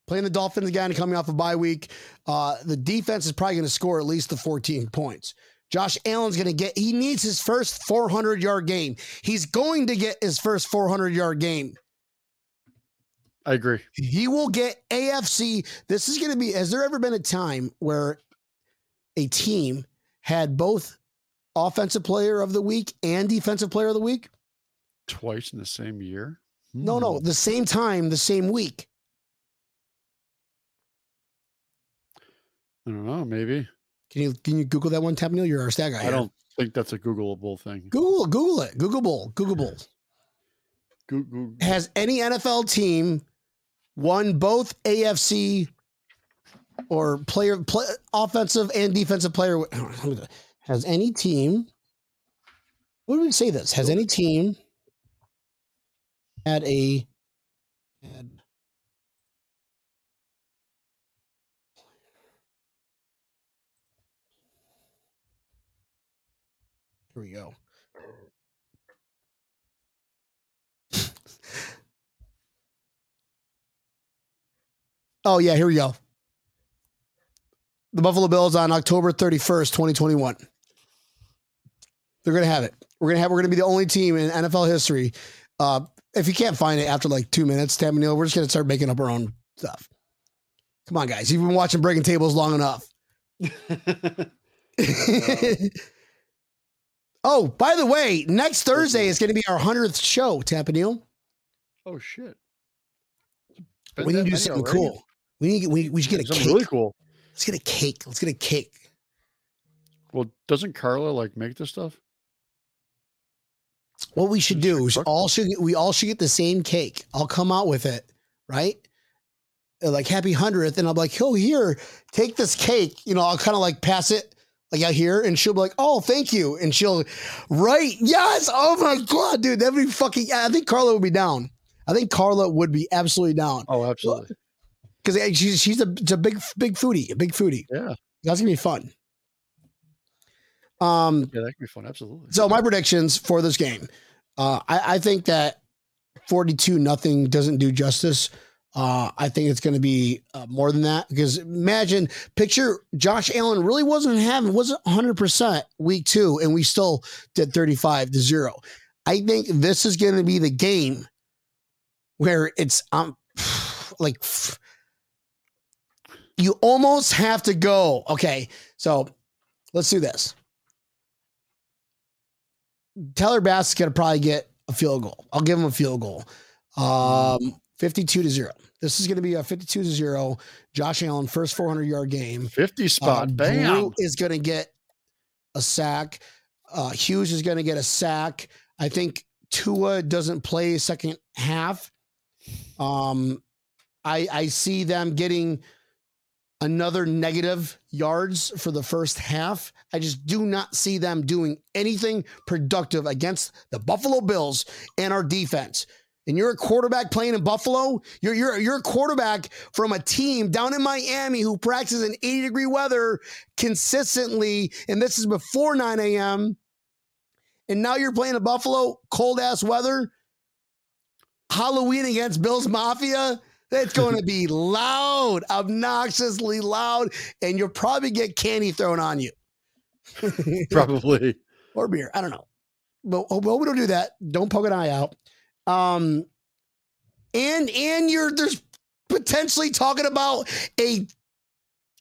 playing the Dolphins again, coming off a bye week. Uh, the defense is probably going to score at least the 14 points. Josh Allen's going to get, he needs his first 400 yard game. He's going to get his first 400 yard game. I agree. He will get AFC. This is going to be, has there ever been a time where a team had both offensive player of the week and defensive player of the week? Twice in the same year? No, no, Hmm. the same time, the same week. I don't know. Maybe. Can you can you Google that one, Tampa Neal? You're our stat guy. I here. don't think that's a Googleable thing. Google Google it. Googleable. Googleable. Google. Has any NFL team won both AFC or player play, offensive and defensive player? Has any team? What do we say this? Has any team had a had Here we go. Oh yeah, here we go. The Buffalo Bills on October 31st, 2021. They're gonna have it. We're gonna have we're gonna be the only team in NFL history. Uh, if you can't find it after like two minutes, Tam Neil, we're just gonna start making up our own stuff. Come on, guys. You've been watching Breaking Tables long enough. oh, by the way, next Thursday is going to be our hundredth show, Tampa Neal. oh shit! We need to do something cool. We need we, we should get a Something cake. really cool. Let's get a cake. Let's get a cake. Well, doesn't Carla like make this stuff? What we should do is cook. all should we all should get the same cake. I'll come out with it, right? Uh, Like happy hundredth, and I'll be like, "Oh, here, take this cake." You know, I'll kind of like pass it like out here, and she'll be like, "Oh, thank you," and she'll, right? Yes. Oh my god, dude, that'd be fucking. I think Carla would be down. I think Carla would be absolutely down Oh, absolutely. Because she's she's a, it's a big big foodie, a big foodie. Yeah, That's gonna be fun. Um, yeah, that could be fun. Absolutely. so my predictions for this game, uh, I, I think that forty-two nothing doesn't do justice. Uh, I think it's going to be uh, more than that because imagine, picture Josh Allen really wasn't having wasn't one hundred percent week two, and we still did thirty-five to zero. I think this is going to be the game where it's um like you almost have to go. Okay, so let's do this. Tyler Bass is going to probably get a field goal. I'll give him a field goal. Um, 52 to 0. This is going to be a 52 to 0. Josh Allen, first 400 yard game. Fifty spot. Uh, Bam. Drew is going to get a sack. Uh, Hughes is going to get a sack. I think Tua doesn't play second half. Um, I I see them getting another negative yards for the first half. I just do not see them doing anything productive against the Buffalo Bills and our defense. And you're a quarterback playing in Buffalo. You're you're you're a quarterback from a team down in Miami who practices in 80 degree weather consistently, and this is before 9 a.m. And now you're playing in Buffalo, cold ass weather. Halloween against Bills Mafia. It's going to be loud, obnoxiously loud, and you'll probably get candy thrown on you Probably. or beer. I don't know. But oh, well, we don't do that. Don't poke an eye out. Um, and and you're there's potentially talking about a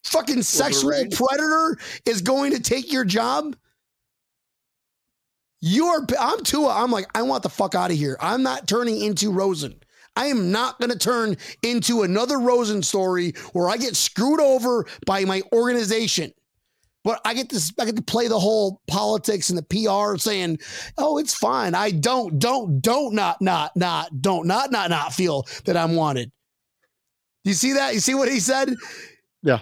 fucking sexual predator is going to take your job. You are. I'm Tua. I'm like I want the fuck out of here. I'm not turning into Rosen. I am not going to turn into another Rosen story where I get screwed over by my organization. But I get to I get to play the whole politics and the PR saying, "Oh, it's fine. I don't don't don't not not not don't not not not feel that I'm wanted." You see that? You see what he said? Yeah.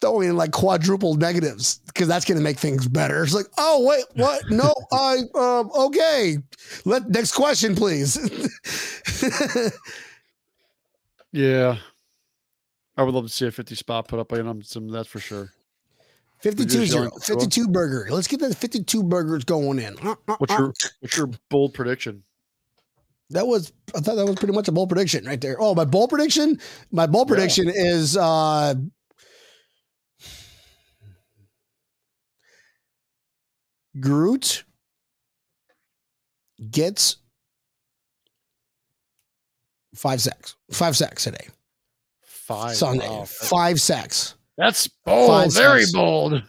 Throwing in like quadruple negatives because that's going to make things better. It's like, oh wait, what? No, I um, okay. Let next question, please. Yeah. I would love to see a 50 spot put up by him, some that's for sure. 52 zero. yelling for Tua? 52 burger. Let's get the 52 burgers going in. Uh, uh, What's uh. your what's your bold prediction? That was I thought that was pretty much a bold prediction right there. Oh, my bold prediction, my bold Yeah. prediction is uh Groot gets five sacks. Five sacks today. Five. Sunday. Wow. Five sacks. That's bold. Five very sacks. bold.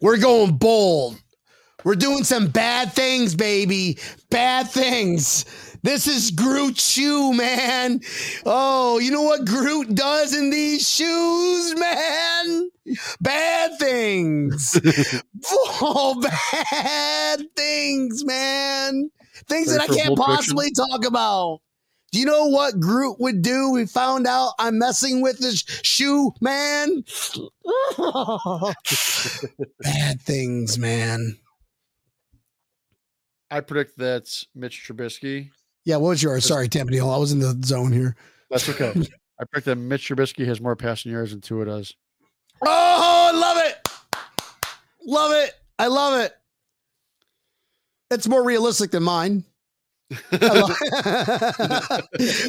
We're going bold. We're doing some bad things, baby. Bad things. This is Groot shoe, man. Oh, you know what Groot does in these shoes, man? Bad things. oh, bad things, man. Things Ready that I can't bold prediction? possibly talk about. Do you know what Groot would do? We found out I'm messing with this shoe, man. Bad things, man. I predict that Mitch Trubisky. Yeah, what was yours? Sorry, Tampa Neal. I was in the zone here. That's okay. I picked that Mitch Trubisky has more passing yards than Tua does. Oh, I love it. Love it. I love it. It's more realistic than mine.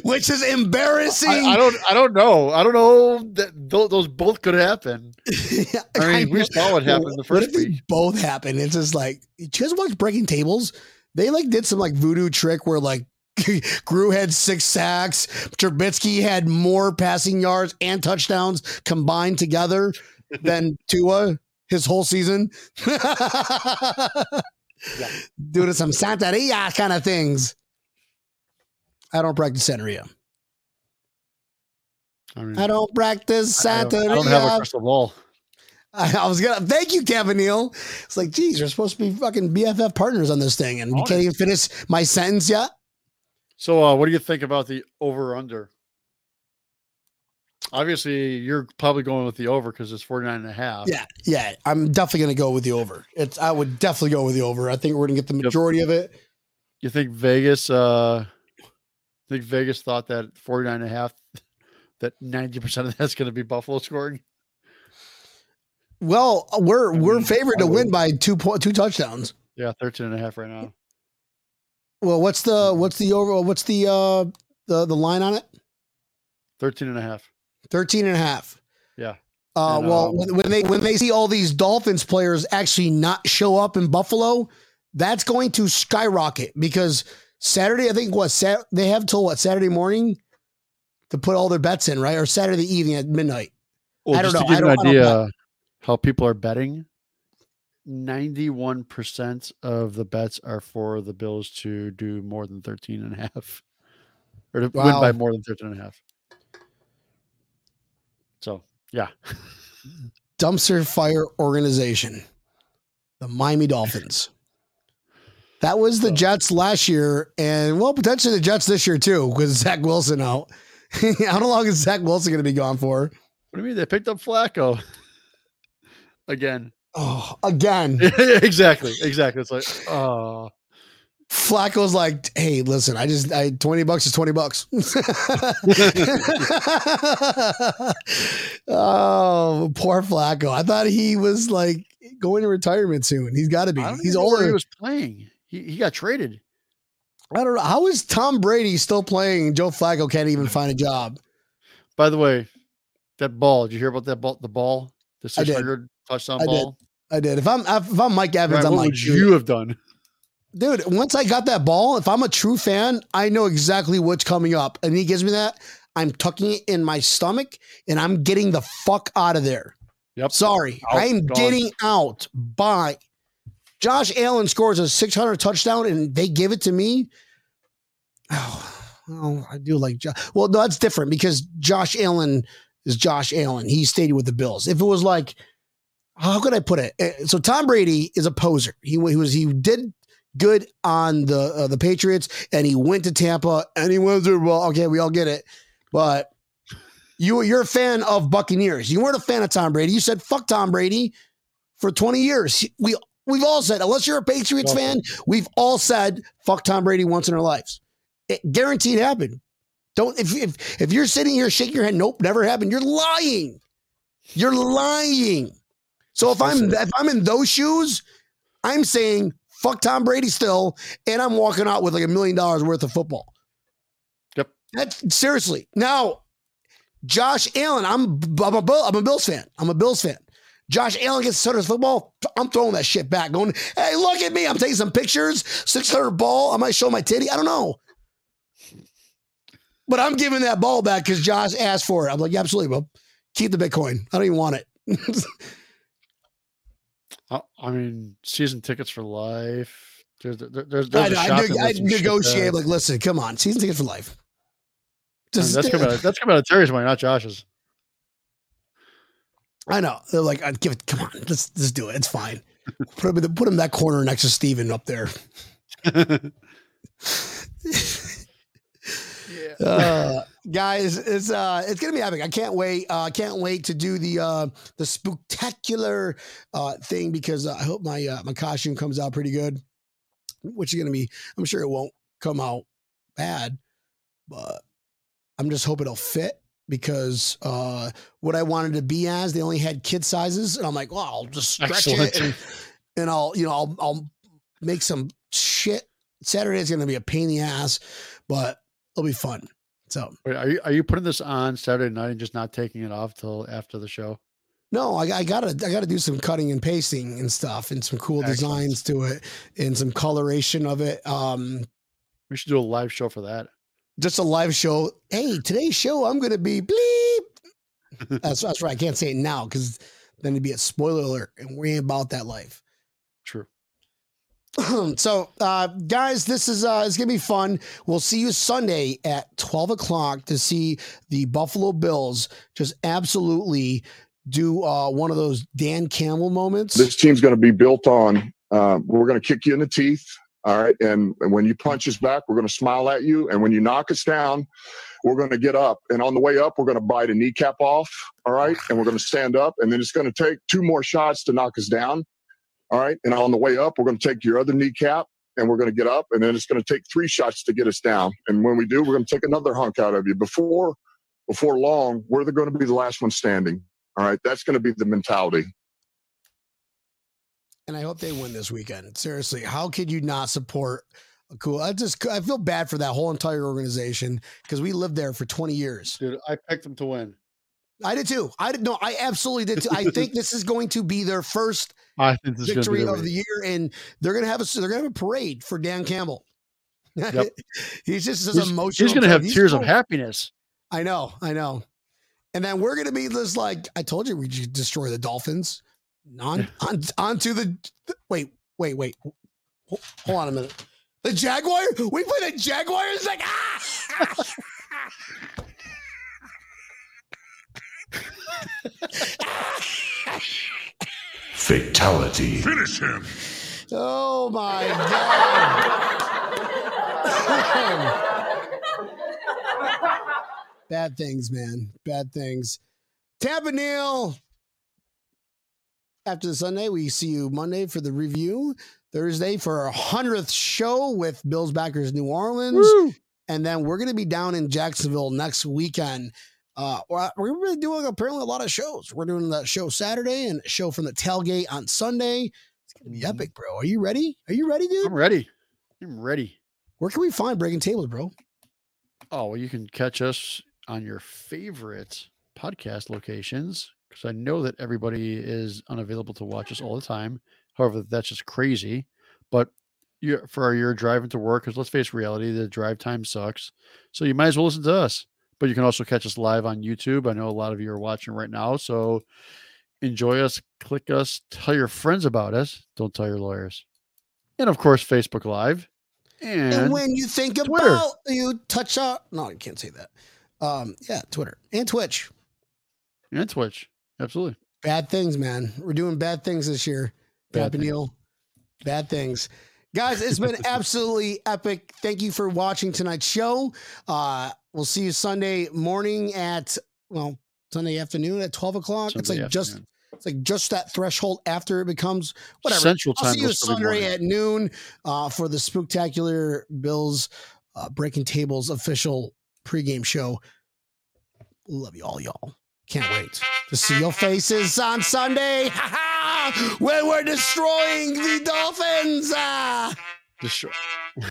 Which is embarrassing. I, I don't. I don't know. I don't know that those, those both could happen. I mean, we saw what happened the first week. both happen? It's just like, you guys watch Breaking Tables? They like did some like voodoo trick where like Groot had six sacks, Trubisky had more passing yards and touchdowns combined together than Tua his whole season. Doing some Santeria kind of things. I don't practice Santeria. I, mean, I don't practice I don't, I don't have a crystal ball. I, I was gonna thank you, Kevin Neal. It's like, geez, we're supposed to be fucking BFF partners on this thing, and we can't even finish my sentence yet. So, uh, what do you think about the over under? Obviously, you're probably going with the over because it's 49 and a half. Yeah, yeah, I'm definitely gonna go with the over. It's I would definitely go with the over. I think we're gonna get the majority of it. You think Vegas, uh, I think Vegas thought that 49 and a half, that 90% of that's going to be Buffalo scoring? Well, we're I we're favored to win by two po- two touchdowns. Yeah, 13 and a half right now. Well, what's the what's the over? What's the uh the the line on it? 13 and a half. 13 and a half. Yeah. Uh, And, well, um, when, when they when they see all these Dolphins players actually not show up in Buffalo, that's going to skyrocket because Saturday, I think what Sat- they have till what Saturday morning to put all their bets in, right? Or Saturday evening at midnight. Well, I don't know. to give I an don't- I don't idea how people are betting, 91% of the bets are for the Bills to do more than 13 and a half or to win by more than 13 and a half. So, yeah. Dumpster Fire Organization, the Miami Dolphins. That was the Jets last year, and well, potentially the Jets this year too, with Zach Wilson out. How long is Zach Wilson going to be gone for? What do you mean? They picked up Flacco again. Oh, again. exactly. Exactly. It's like, oh, Flacco's like, hey, listen, I just I twenty bucks is twenty bucks. oh, poor Flacco. I thought he was like going to retirement soon. He's got to be. He's even know where older. He was playing. He, he got traded. I don't know. How is Tom Brady still playing? Joe Flacco can't even find a job. By the way, that ball. Did you hear about that ball? The ball, the 600 touchdown I did. I did. If I'm if I'm Mike Evans, Ryan, I'm what like, would you have done? dude, once I got that ball, if I'm a true fan, I know exactly what's coming up. And he gives me that. I'm tucking it in my stomach and I'm getting the fuck out of there. Yep. Sorry. Out, I'm gone. getting out. Bye. Josh Allen scores a 600 touchdown and they give it to me. Oh, well, I do like Josh. Well, no, that's different because Josh Allen is Josh Allen. He stayed with the Bills. If it was like, how could I put it? Eh, So Tom Brady is a poser. He, he was he did good on the uh, the Patriots, and he went to Tampa, and he went there. Well, okay, we all get it, but you you're a fan of Buccaneers. You weren't a fan of Tom Brady. You said fuck Tom Brady for 20 years. We we've all said unless you're a Patriots fan, we've all said fuck Tom Brady once in our lives. It guaranteed happened. Don't if if if you're sitting here shaking your head, nope, never happened. You're lying. You're lying. So if I'm if I'm in those shoes, I'm saying fuck Tom Brady still, and I'm walking out with like a million dollars worth of football. Yep. That's seriously. Now, Josh Allen, I'm I'm a Bill, I'm a Bills fan. I'm a Bills fan. Josh Allen gets started football. I'm throwing that shit back. Going, hey, look at me. I'm taking some pictures. 600 ball. I might show my titty. I don't know. But I'm giving that ball back because Josh asked for it. I'm like, yeah, absolutely, bro. Keep the Bitcoin. I don't even want it. I, I mean, season tickets for life. There's there, there's, I, there's I, I list negotiate. Like, listen, come on, season tickets for life. I Just, that's coming out, that's coming out of Terry's money, not Josh's. I know. They're like, I'd give it. Come on, let's let's do it. It's fine. Put him, in the- put him that corner next to Steven up there. yeah. uh, guys, it's uh, it's gonna be epic. I can't wait. Uh, I can't wait to do the uh, the spectacular uh, thing because uh, I hope my uh, my costume comes out pretty good. Which is gonna be. I'm sure it won't come out bad, but I'm just hoping it'll fit because uh, what I wanted to be as they only had kid sizes, and I'm like, well, I'll just stretch Excellent. it and and I'll you know I'll I'll make some shit. Saturday is gonna be a pain in the ass, but it'll be fun. So Wait, are you are you putting this on Saturday night and just not taking it off till after the show? no, I, I gotta I gotta do some cutting and pasting and stuff and some cool Excellent. designs to it and some coloration of it. Um, We should do a live show for that. just a live show. Hey, today's show I'm gonna be bleep. That's that's right. I can't say it now because then it'd be a spoiler alert, and we ain't about that life. So uh guys this is uh it's gonna be fun. We'll see you sunday at 12 o'clock to see the buffalo bills just absolutely do uh one of those dan campbell moments. This team's to be built on uh, we're to kick you in the teeth all right? And, and when you punch us back we're going to smile at you. And when you knock us down we're going to get up. And on the way up we're going to bite a kneecap off all right? And we're going to stand up. And then it's going to take two more shots to knock us down all right and on the way up we're going to take your other kneecap and we're going to get up and then it's going to take three shots to get us down. And when we do we're going to take another hunk out of you. Before before long we're going to be the last one standing. All right that's going to be the mentality. And i hope they win this weekend. Seriously how could you not support a cool i just i feel bad for that whole entire organization because we lived there for 20 years. Dude, I picked them to win. I did too i did no i absolutely did too i think this is going to be their first I think this victory of the year, and they're gonna have a they're gonna have a parade for Dan Campbell. Yep. he's just this He's, emotional. he's going to have. He's tears of happiness. I know, I know. And then we're gonna be this like I told you we destroy the Dolphins. On on onto the wait wait wait hold on a minute. The Jaguar we play the Jaguars like ah. Fatality. Finish him. Oh my god. Bad things, man. Bad things. Tampa Neal. After the Sunday, we see you Monday for the review. Thursday for our hundredth show with Bills Backers New Orleans, and then we're going to be down in Jacksonville next weekend. Uh, we're we're really doing apparently a lot of shows. We're doing that show Saturday and show from the tailgate on Sunday. It's going to be epic, bro. Are you ready? Are you ready, dude? I'm ready. I'm ready. Where can we find Breaking Tables, bro? Oh, well, you can catch us on your favorite podcast locations because I know that everybody is unavailable to watch us all the time. However, that's just crazy. But you for your driving to work, because let's face reality, the drive time sucks. So you might as well listen to us. But you can also catch us live on YouTube. I know a lot of you are watching right now. So enjoy us, click us, tell your friends about us. Don't tell your lawyers. And of course, Facebook Live. And, And, when you think Twitter. about you touch on no, you can't say that. Um, yeah, Twitter and Twitch. and Twitch. Absolutely. Bad things, man. We're doing bad things this year. Bad. Bad things. Guys, it's been absolutely epic. Thank you for watching tonight's show. Uh, we'll see you Sunday morning at well, Sunday afternoon at 12 o'clock. it's Sunday like just it's like just that threshold after it becomes whatever. Central I'll see you will still be Sunday at noon uh, for the spectacular Bills uh, Breaking Tables official pregame show. Love you all, y'all. Can't wait to see your faces on Sunday when we're destroying the Dolphins. Ah. Destroy.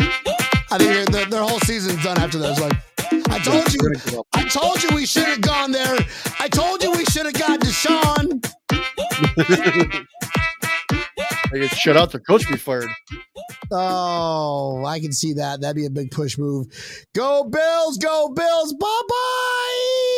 I think their, their, whole season's done after that. It's like, I told you, We're gonna give up. I told you we should have gone there. I told you we should have got Deshaun. They get shut out. Their coach be fired. Oh, I can see that. That'd be a big push move. Go Bills, go Bills. Bye bye.